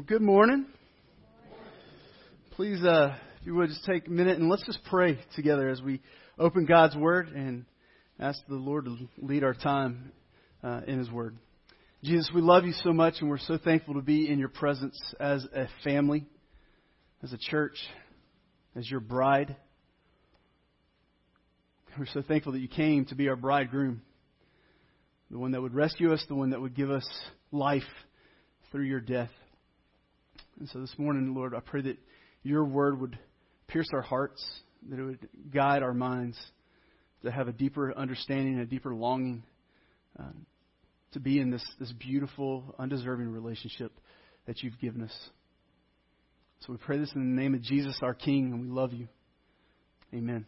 Well, good morning. Please, uh, if you would, just take a minute and let's just pray together as we open God's Word and ask the Lord to lead our time uh, in His Word. Jesus, we love you so much and we're so thankful to be in your presence as a family, as a church, as your bride. We're so thankful that you came to be our bridegroom, the one that would rescue us, the one that would give us life through your death. And so this morning, Lord, I pray that your word would pierce our hearts, that it would guide our minds to have a deeper understanding, and a deeper longing um, to be in this, this beautiful, undeserving relationship that you've given us. So we pray this in the name of Jesus, our King, and we love you. Amen.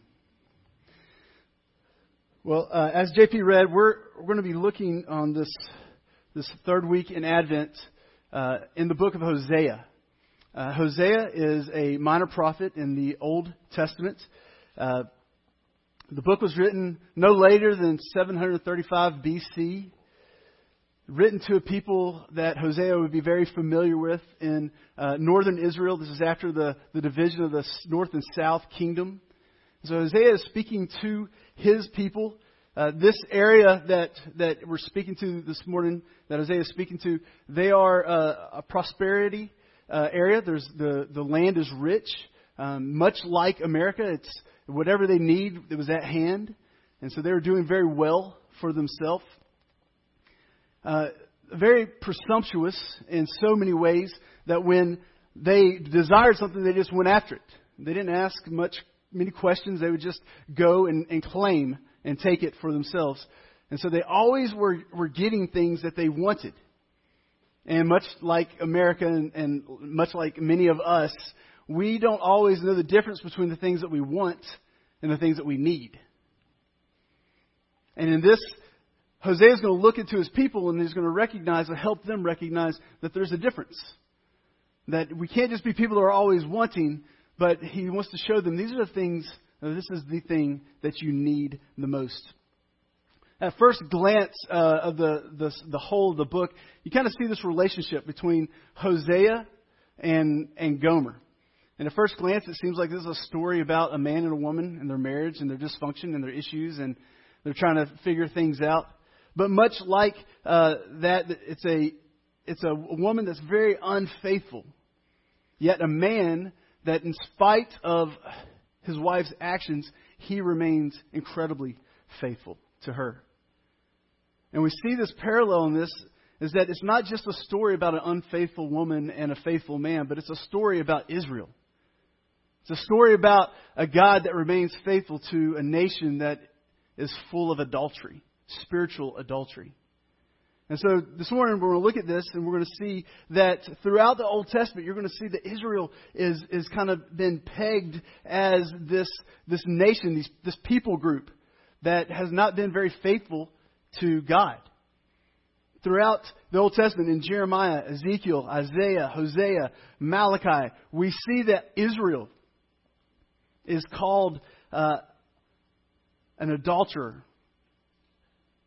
Well, uh, as JP read, we're, we're going to be looking on this, this third week in Advent uh, in the book of Hosea. Uh, Hosea is a minor prophet in the Old Testament. Uh, the book was written no later than 735 BC, written to a people that Hosea would be very familiar with in uh, northern Israel. This is after the, the division of the north and south kingdom. So Hosea is speaking to his people. Uh, this area that, that we're speaking to this morning, that Hosea is speaking to, they are uh, a prosperity uh, area. There's the the land is rich, um, much like America. It's whatever they need it was at hand, and so they were doing very well for themselves. Uh, very presumptuous in so many ways that when they desired something, they just went after it. They didn't ask much many questions. They would just go and, and claim and take it for themselves. And so they always were, were getting things that they wanted. And much like America and, and much like many of us, we don't always know the difference between the things that we want and the things that we need. And in this, Hosea is going to look into his people and he's going to recognize or help them recognize that there's a difference. That we can't just be people who are always wanting, but he wants to show them these are the things, this is the thing that you need the most at first glance uh, of the, the, the whole of the book, you kind of see this relationship between Hosea and, and Gomer. And at first glance, it seems like this is a story about a man and a woman and their marriage and their dysfunction and their issues, and they're trying to figure things out. But much like uh, that, it's a it's a woman that's very unfaithful, yet a man that, in spite of his wife's actions, he remains incredibly faithful to her. And we see this parallel in this is that it's not just a story about an unfaithful woman and a faithful man, but it's a story about Israel. It's a story about a God that remains faithful to a nation that is full of adultery, spiritual adultery. And so this morning we're going to look at this and we're going to see that throughout the Old Testament you're going to see that Israel is, is kind of been pegged as this, this nation, these, this people group that has not been very faithful to God. Throughout the Old Testament, in Jeremiah, Ezekiel, Isaiah, Hosea, Malachi, we see that Israel is called uh, an adulterer.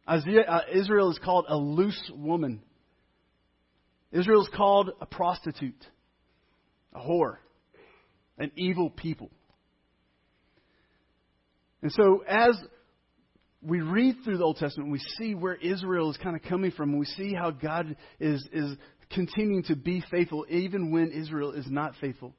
Uh, Israel is called a loose woman. Israel is called a prostitute, a whore, an evil people. And so, as we read through the Old Testament, we see where Israel is kind of coming from, and we see how God is, is continuing to be faithful even when Israel is not faithful.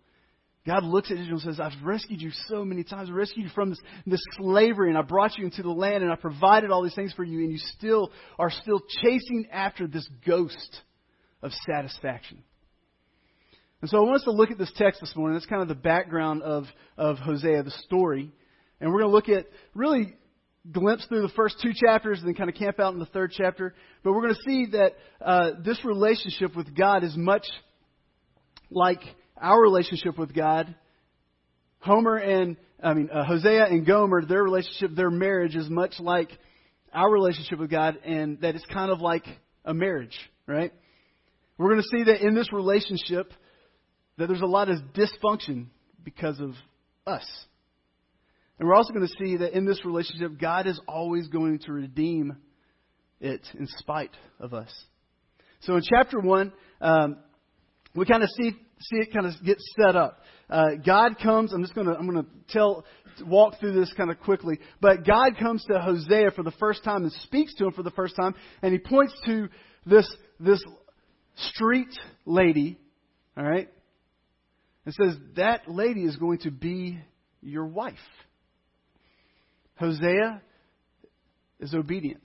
God looks at Israel and says, I've rescued you so many times. I rescued you from this, this slavery, and I brought you into the land, and I provided all these things for you, and you still are still chasing after this ghost of satisfaction. And so I want us to look at this text this morning. That's kind of the background of, of Hosea, the story. And we're going to look at really glimpse through the first two chapters and then kind of camp out in the third chapter. But we're going to see that uh, this relationship with God is much like our relationship with God. Homer and I mean uh, Hosea and Gomer, their relationship, their marriage is much like our relationship with God, and that it's kind of like a marriage, right? We're going to see that in this relationship that there's a lot of dysfunction because of us. And we're also going to see that in this relationship, God is always going to redeem it in spite of us. So in chapter 1, um, we kind of see see it kind of get set up. Uh, God comes. I'm just gonna I'm gonna tell walk through this kind of quickly. But God comes to Hosea for the first time and speaks to him for the first time, and he points to this this street lady, all right, and says that lady is going to be your wife. Hosea is obedient.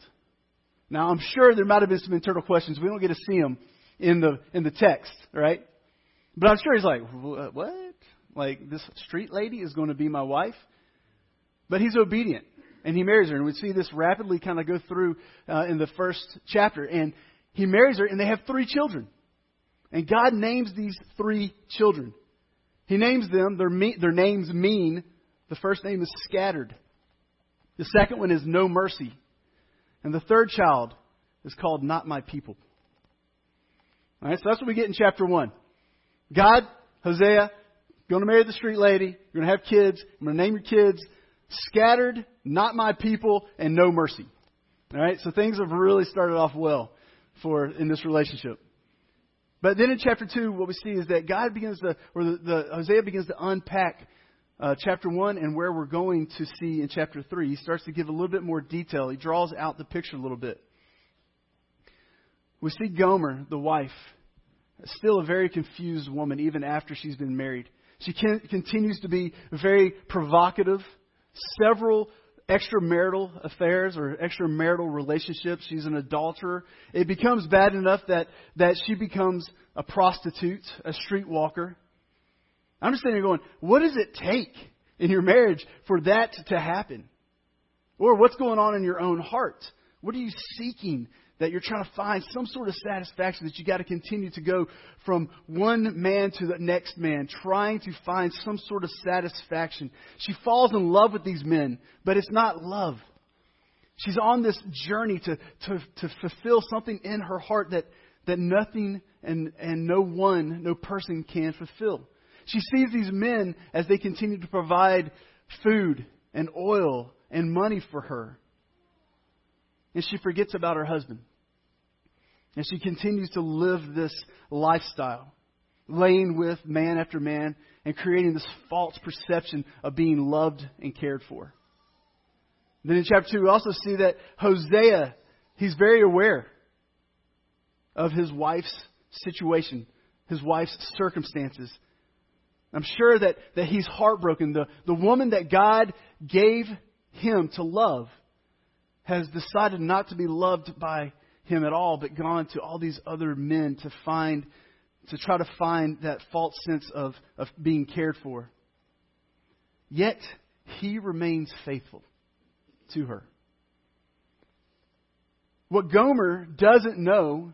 Now, I'm sure there might have been some internal questions. We don't get to see them in the in the text, right? But I'm sure he's like, what? Like this street lady is going to be my wife? But he's obedient, and he marries her, and we see this rapidly kind of go through uh, in the first chapter. And he marries her, and they have three children. And God names these three children. He names them. Their me- their names mean. The first name is scattered. The second one is no mercy. And the third child is called Not My People. All right, so that's what we get in chapter 1. God, Hosea, going to marry the street lady. You're going to have kids. I'm going to name your kids Scattered, Not My People, and No Mercy. All right, so things have really started off well for in this relationship. But then in chapter 2, what we see is that God begins to, or the, the Hosea begins to unpack uh, chapter 1 and where we're going to see in chapter 3. He starts to give a little bit more detail. He draws out the picture a little bit. We see Gomer, the wife, still a very confused woman even after she's been married. She can, continues to be very provocative. Several extramarital affairs or extramarital relationships. She's an adulterer. It becomes bad enough that, that she becomes a prostitute, a streetwalker. I'm just sitting here going, what does it take in your marriage for that to happen? Or what's going on in your own heart? What are you seeking that you're trying to find some sort of satisfaction that you got to continue to go from one man to the next man, trying to find some sort of satisfaction. She falls in love with these men, but it's not love. She's on this journey to, to, to fulfill something in her heart that, that nothing and, and no one, no person can fulfill. She sees these men as they continue to provide food and oil and money for her. And she forgets about her husband. And she continues to live this lifestyle, laying with man after man and creating this false perception of being loved and cared for. Then in chapter 2, we also see that Hosea, he's very aware of his wife's situation, his wife's circumstances. I'm sure that, that he's heartbroken. The, the woman that God gave him to love has decided not to be loved by him at all, but gone to all these other men to find, to try to find that false sense of, of being cared for. Yet, he remains faithful to her. What Gomer doesn't know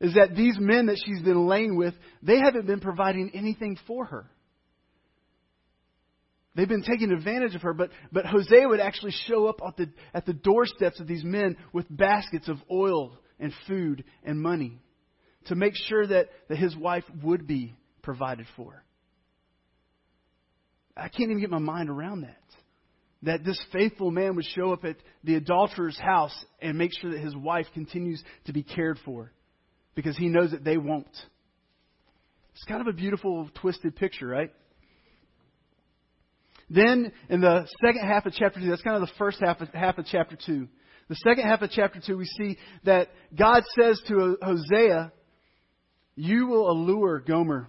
is that these men that she's been laying with, they haven't been providing anything for her. They've been taking advantage of her, but, but Hosea would actually show up at the, at the doorsteps of these men with baskets of oil and food and money to make sure that, that his wife would be provided for. I can't even get my mind around that. That this faithful man would show up at the adulterer's house and make sure that his wife continues to be cared for because he knows that they won't. It's kind of a beautiful, twisted picture, right? Then, in the second half of chapter 2, that's kind of the first half of, half of chapter 2. The second half of chapter 2, we see that God says to Hosea, You will allure Gomer,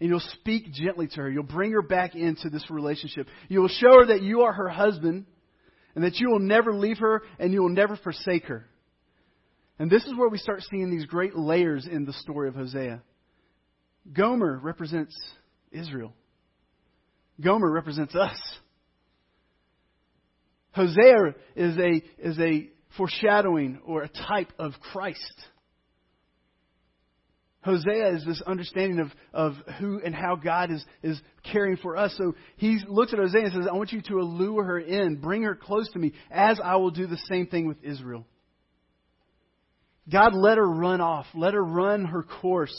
and you'll speak gently to her. You'll bring her back into this relationship. You will show her that you are her husband, and that you will never leave her, and you will never forsake her. And this is where we start seeing these great layers in the story of Hosea. Gomer represents Israel. Gomer represents us. Hosea is a, is a foreshadowing or a type of Christ. Hosea is this understanding of, of who and how God is, is caring for us. So he looks at Hosea and says, I want you to allure her in, bring her close to me, as I will do the same thing with Israel. God let her run off, let her run her course.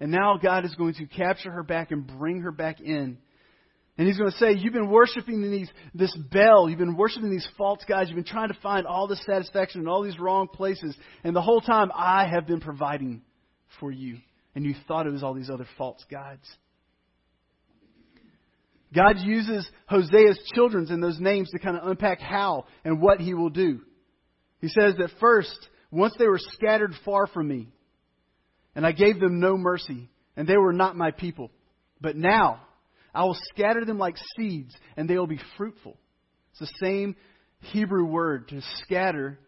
And now God is going to capture her back and bring her back in and he's going to say, You've been worshiping these, this Baal. You've been worshiping these false gods. You've been trying to find all this satisfaction in all these wrong places. And the whole time, I have been providing for you. and you thought it was all these other false gods. God uses Hosea's children and those names to kind of unpack how and what he will do. He says that first, once they were scattered far from me, and I gave them no mercy, and they were not my people. But now, I will scatter them like seeds, and they will be fruitful. It's the same Hebrew word to scatter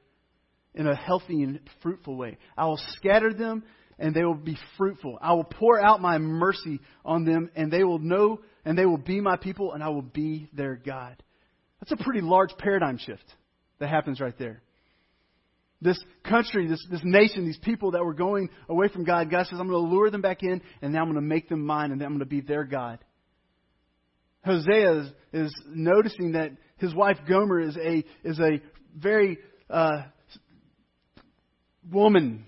in a healthy and fruitful way. I will scatter them, and they will be fruitful. I will pour out my mercy on them, and they will know, and they will be my people, and I will be their God. That's a pretty large paradigm shift that happens right there. This country, this, this nation, these people that were going away from God, God says, I'm going to lure them back in, and now I'm going to make them mine, and I'm going to be their God. Hosea is, is noticing that his wife Gomer is a, is a very uh, woman.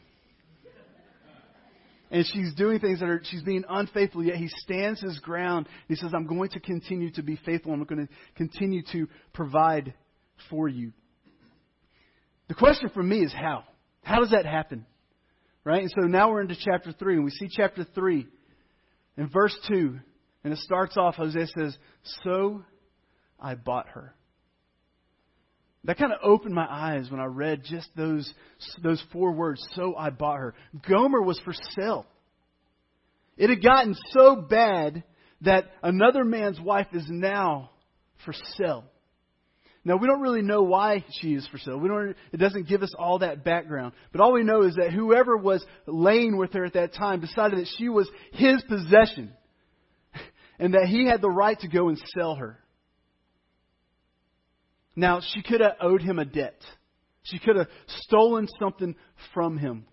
And she's doing things that are, she's being unfaithful, yet he stands his ground. He says, I'm going to continue to be faithful. I'm going to continue to provide for you. The question for me is how? How does that happen? Right? And so now we're into chapter 3, and we see chapter 3 in verse 2. And it starts off, Hosea says, So I bought her. That kind of opened my eyes when I read just those, those four words, so I bought her. Gomer was for sale. It had gotten so bad that another man's wife is now for sale. Now we don't really know why she is for sale. We don't. It doesn't give us all that background. But all we know is that whoever was laying with her at that time decided that she was his possession, and that he had the right to go and sell her. Now she could have owed him a debt. She could have stolen something from him.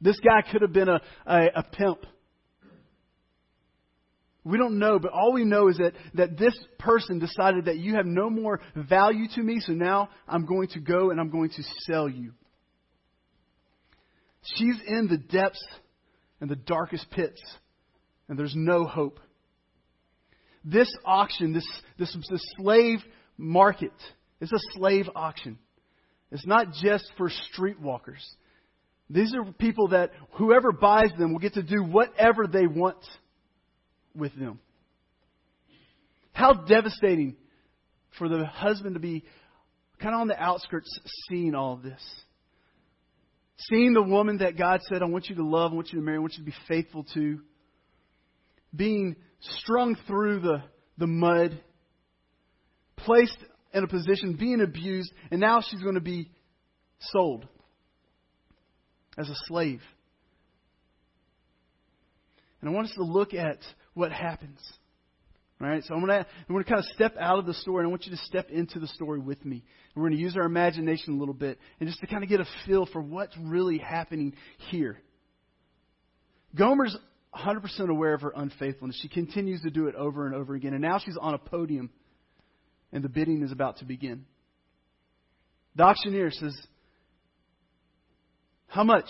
This guy could have been a, a, a pimp. We don't know, but all we know is that, that this person decided that you have no more value to me, so now I'm going to go and I'm going to sell you. She's in the depths and the darkest pits, and there's no hope. This auction, this, this, this slave market, is a slave auction. It's not just for streetwalkers. These are people that whoever buys them will get to do whatever they want with them. How devastating for the husband to be kind of on the outskirts seeing all of this. Seeing the woman that God said, I want you to love, I want you to marry, I want you to be faithful to. Being strung through the, the mud, placed in a position, being abused, and now she's going to be sold as a slave. And I want us to look at what happens. All right, so I'm to I'm to kind of step out of the story, and I want you to step into the story with me. And we're to use our imagination a little bit, and just to kind of get a feel for what's really happening here. Gomer's 100% aware of her unfaithfulness. She continues to do it over and over again, and now she's on a podium, and the bidding is about to begin. The auctioneer says, "How much?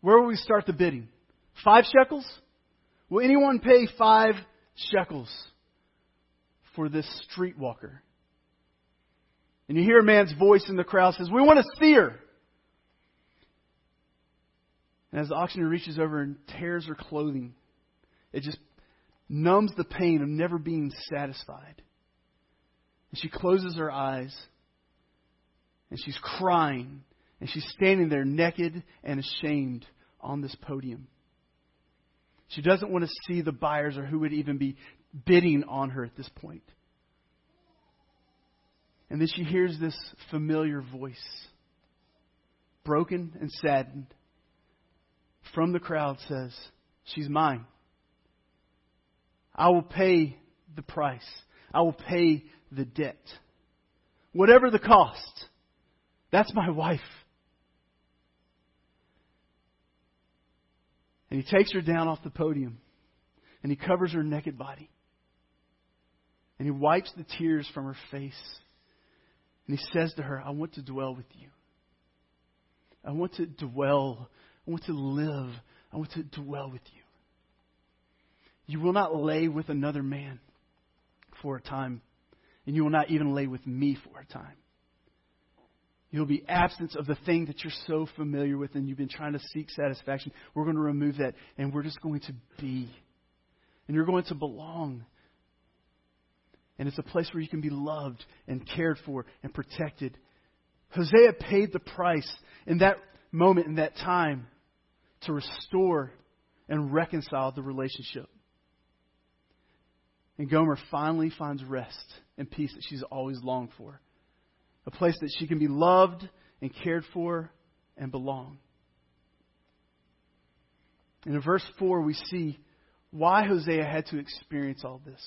Where will we start the bidding? Five shekels?" Will anyone pay five shekels for this streetwalker? And you hear a man's voice in the crowd says, We want to see her. And as the auctioneer reaches over and tears her clothing, it just numbs the pain of never being satisfied. And she closes her eyes and she's crying and she's standing there naked and ashamed on this podium. She doesn't want to see the buyers or who would even be bidding on her at this point. And then she hears this familiar voice, broken and saddened, from the crowd says, She's mine. I will pay the price. I will pay the debt. Whatever the cost, that's my wife. And he takes her down off the podium and he covers her naked body. And he wipes the tears from her face. And he says to her, I want to dwell with you. I want to dwell. I want to live. I want to dwell with you. You will not lay with another man for a time, and you will not even lay with me for a time. You'll be absence of the thing that you're so familiar with and you've been trying to seek satisfaction. We're going to remove that and we're just going to be. And you're going to belong. And it's a place where you can be loved and cared for and protected. Hosea paid the price in that moment, in that time, to restore and reconcile the relationship. And Gomer finally finds rest and peace that she's always longed for a place that she can be loved and cared for and belong. And in verse 4, we see why Hosea had to experience all this.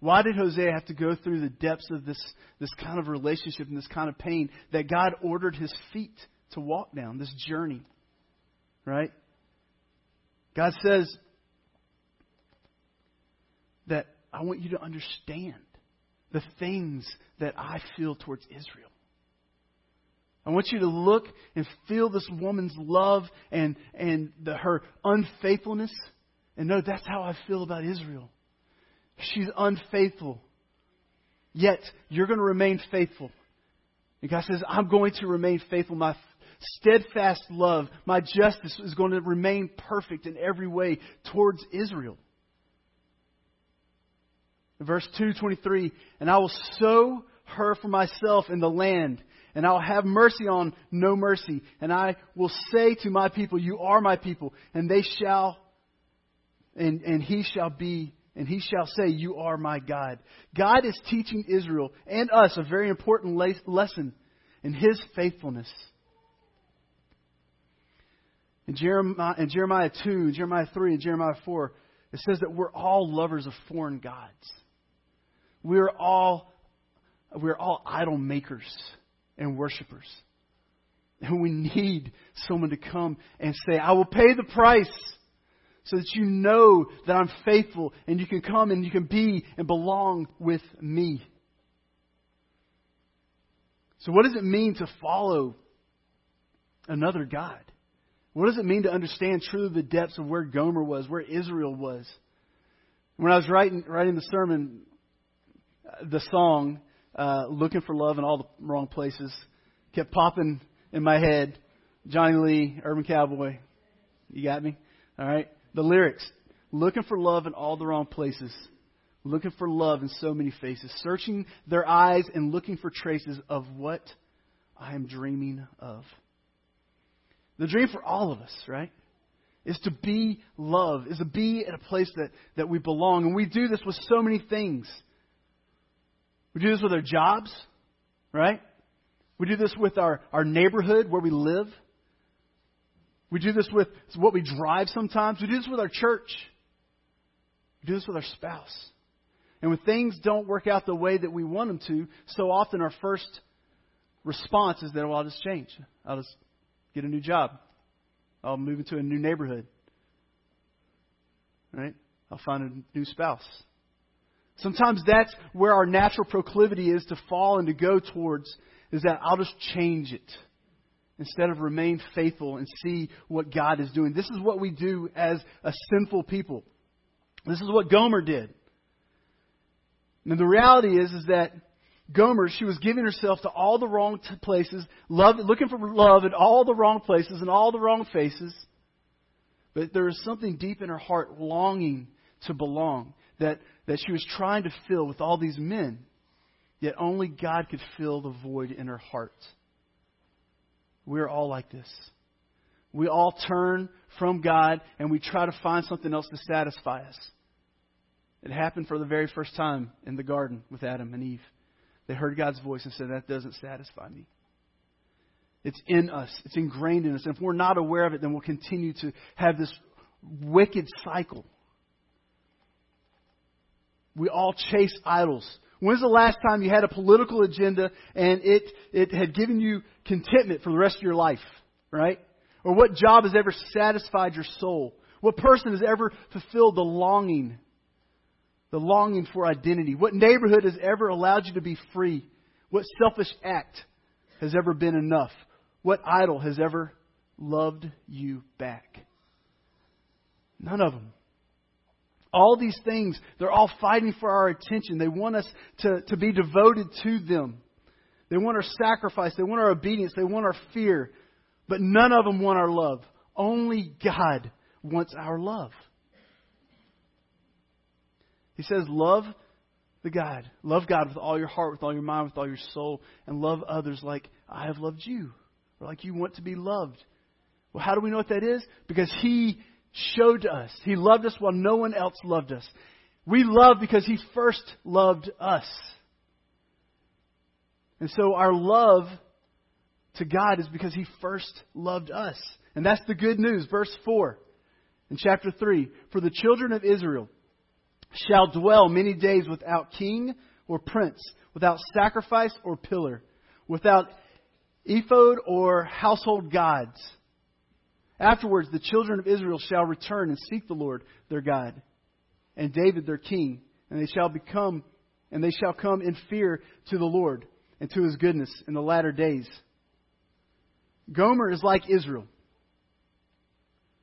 Why did Hosea have to go through the depths of this, this kind of relationship and this kind of pain that God ordered his feet to walk down, this journey? Right? God says that I want you to understand the things that I feel towards Israel. I want you to look and feel this woman's love and, and the, her unfaithfulness and know that's how I feel about Israel. She's unfaithful. Yet, you're going to remain faithful. And God says, I'm going to remain faithful. My steadfast love, my justice is going to remain perfect in every way towards Israel verse 223, and I will sow her for myself in the land, and I will have mercy on no mercy, and I will say to my people, You are my people, and they shall, and, and he shall be, and he shall say, You are my God. God is teaching Israel and us a very important lesson in his faithfulness. In Jeremiah, in Jeremiah 2, Jeremiah 3, and Jeremiah 4, it says that we're all lovers of foreign gods. We're all, we're all idol makers and worshipers. And we need someone to come and say, I will pay the price so that you know that I'm faithful and you can come and you can be and belong with me. So, what does it mean to follow another God? What does it mean to understand truly the depths of where Gomer was, where Israel was? When I was writing, writing the sermon, the song, uh, Looking for Love in All the Wrong Places, kept popping in my head. Johnny Lee, Urban Cowboy. You got me? All right. The lyrics Looking for love in all the wrong places. Looking for love in so many faces. Searching their eyes and looking for traces of what I am dreaming of. The dream for all of us, right? Is to be love, is to be at a place that, that we belong. And we do this with so many things. We do this with our jobs, right? We do this with our, our neighborhood where we live. We do this with what we drive sometimes. We do this with our church. We do this with our spouse. And when things don't work out the way that we want them to, so often our first response is that, well, I'll just change. I'll just get a new job. I'll move into a new neighborhood. Right? I'll find a new spouse. Sometimes that's where our natural proclivity is to fall and to go towards, is that I'll just change it instead of remain faithful and see what God is doing. This is what we do as a sinful people. This is what Gomer did. And the reality is, is that Gomer, she was giving herself to all the wrong t- places, love, looking for love in all the wrong places and all the wrong faces. But there was something deep in her heart longing to belong that that she was trying to fill with all these men, yet only God could fill the void in her heart. We're all like this. We all turn from God and we try to find something else to satisfy us. It happened for the very first time in the garden with Adam and Eve. They heard God's voice and said, That doesn't satisfy me. It's in us, it's ingrained in us. And if we're not aware of it, then we'll continue to have this wicked cycle we all chase idols. When's the last time you had a political agenda and it, it had given you contentment for the rest of your life? Right? Or what job has ever satisfied your soul? What person has ever fulfilled the longing, the longing for identity? What neighborhood has ever allowed you to be free? What selfish act has ever been enough? What idol has ever loved you back? None of them. All these things, they're all fighting for our attention. They want us to, to be devoted to them. They want our sacrifice. They want our obedience. They want our fear. But none of them want our love. Only God wants our love. He says, Love the God. Love God with all your heart, with all your mind, with all your soul, and love others like I have loved you, or like you want to be loved. Well, how do we know what that is? Because He showed us. He loved us while no one else loved us. We love because He first loved us. And so our love to God is because He first loved us. And that's the good news. Verse 4 in chapter 3 For the children of Israel shall dwell many days without king or prince, without sacrifice or pillar, without ephod or household gods. Afterwards, the children of Israel shall return and seek the Lord their God, and David their king, and they shall become, and they shall come in fear to the Lord and to his goodness in the latter days. Gomer is like Israel.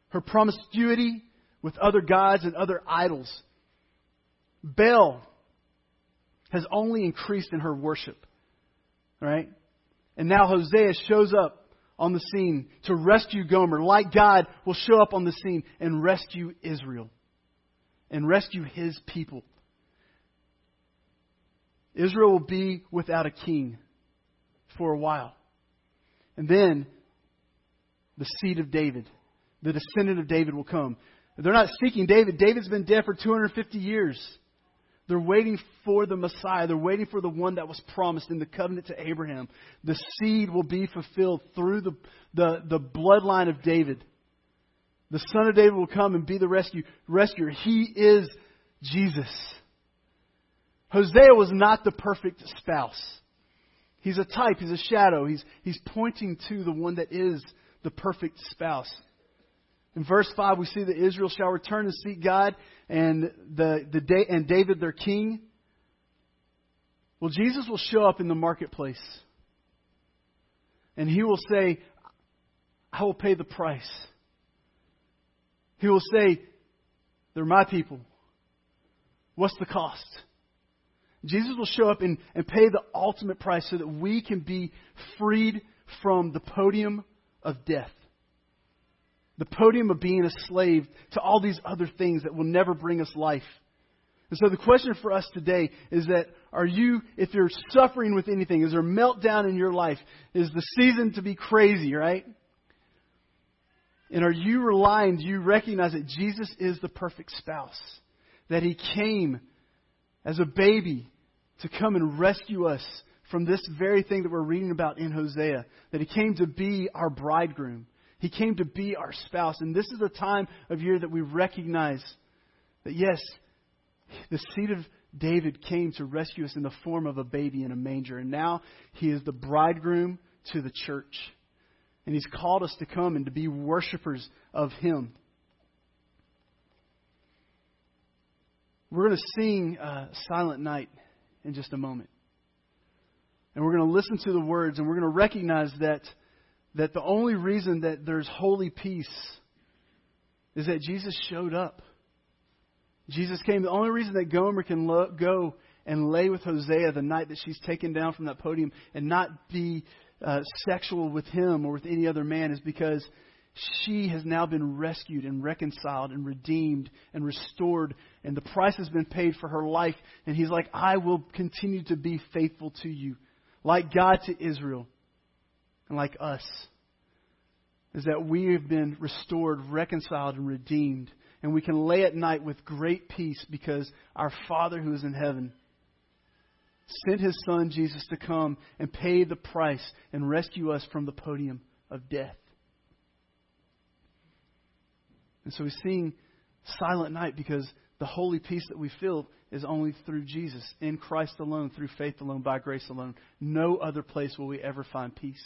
Her promiscuity with other gods and other idols. Baal has only increased in her worship. Right? And now Hosea shows up on the scene to rescue Gomer, like God will show up on the scene and rescue Israel and rescue his people. Israel will be without a king for a while. And then the seed of David, the descendant of David will come. They're not seeking David. David's been dead for 250 years. They're waiting for the Messiah. They're waiting for the one that was promised in the covenant to Abraham. The seed will be fulfilled through the, the, the bloodline of David. The son of David will come and be the rescue, rescuer. He is Jesus. Hosea was not the perfect spouse. He's a type, he's a shadow. He's, he's pointing to the one that is the perfect spouse. In verse 5, we see that Israel shall return and seek God and, the, the, day, and David their king. Well, Jesus will show up in the marketplace. And he will say, I will pay the price. He will say, They're my people. What's the cost? Jesus will show up and, and pay the ultimate price so that we can be freed from the podium of death. The podium of being a slave to all these other things that will never bring us life. And so the question for us today is that are you, if you're suffering with anything, is there a meltdown in your life? Is the season to be crazy, right? And are you relying, do you recognize that Jesus is the perfect spouse? That he came as a baby to come and rescue us from this very thing that we're reading about in Hosea. That he came to be our bridegroom. He came to be our spouse. And this is a time of year that we recognize that, yes, the seed of David came to rescue us in the form of a baby in a manger. And now he is the bridegroom to the church. And he's called us to come and to be worshipers of him. We're going to sing uh, Silent Night in just a moment. And we're going to listen to the words and we're going to recognize that, that the only reason that there's holy peace is that Jesus showed up. Jesus came. The only reason that Gomer can lo- go and lay with Hosea the night that she's taken down from that podium and not be uh, sexual with him or with any other man is because she has now been rescued and reconciled and redeemed and restored, and the price has been paid for her life. And he's like, I will continue to be faithful to you, like God to Israel, and like us. Is that we have been restored, reconciled, and redeemed. And we can lay at night with great peace because our Father who is in heaven sent his Son, Jesus, to come and pay the price and rescue us from the podium of death. And so we sing Silent Night because the holy peace that we feel is only through Jesus, in Christ alone, through faith alone, by grace alone. No other place will we ever find peace.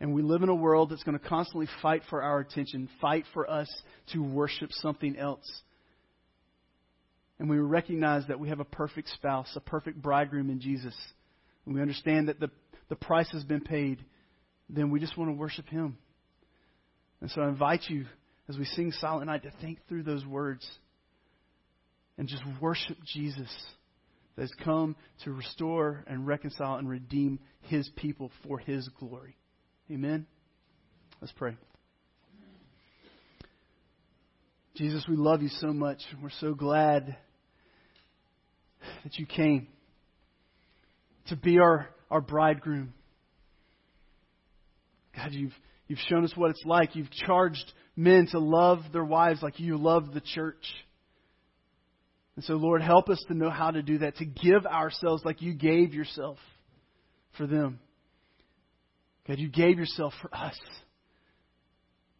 And we live in a world that's going to constantly fight for our attention, fight for us to worship something else. And we recognize that we have a perfect spouse, a perfect bridegroom in Jesus. And we understand that the, the price has been paid. Then we just want to worship Him. And so I invite you, as we sing Silent Night, to think through those words and just worship Jesus. that has come to restore and reconcile and redeem his people for his glory. Amen. Let's pray. Jesus, we love you so much. We're so glad that you came to be our, our bridegroom. God, you've, you've shown us what it's like. You've charged men to love their wives like you love the church. And so, Lord, help us to know how to do that, to give ourselves like you gave yourself for them. God, you gave yourself for us.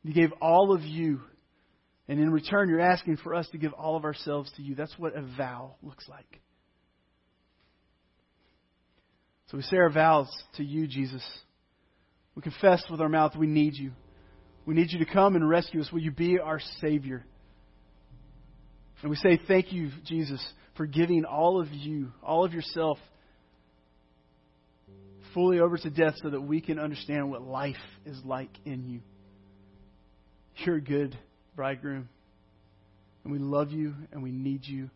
You gave all of you. And in return, you're asking for us to give all of ourselves to you. That's what a vow looks like. So we say our vows to you, Jesus. We confess with our mouth we need you. We need you to come and rescue us. Will you be our Savior? And we say, Thank you, Jesus, for giving all of you, all of yourself, fully over to death so that we can understand what life is like in you. You're a good bridegroom. And we love you and we need you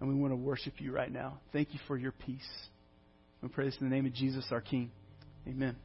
and we want to worship you right now. Thank you for your peace. We pray this in the name of Jesus, our King. Amen.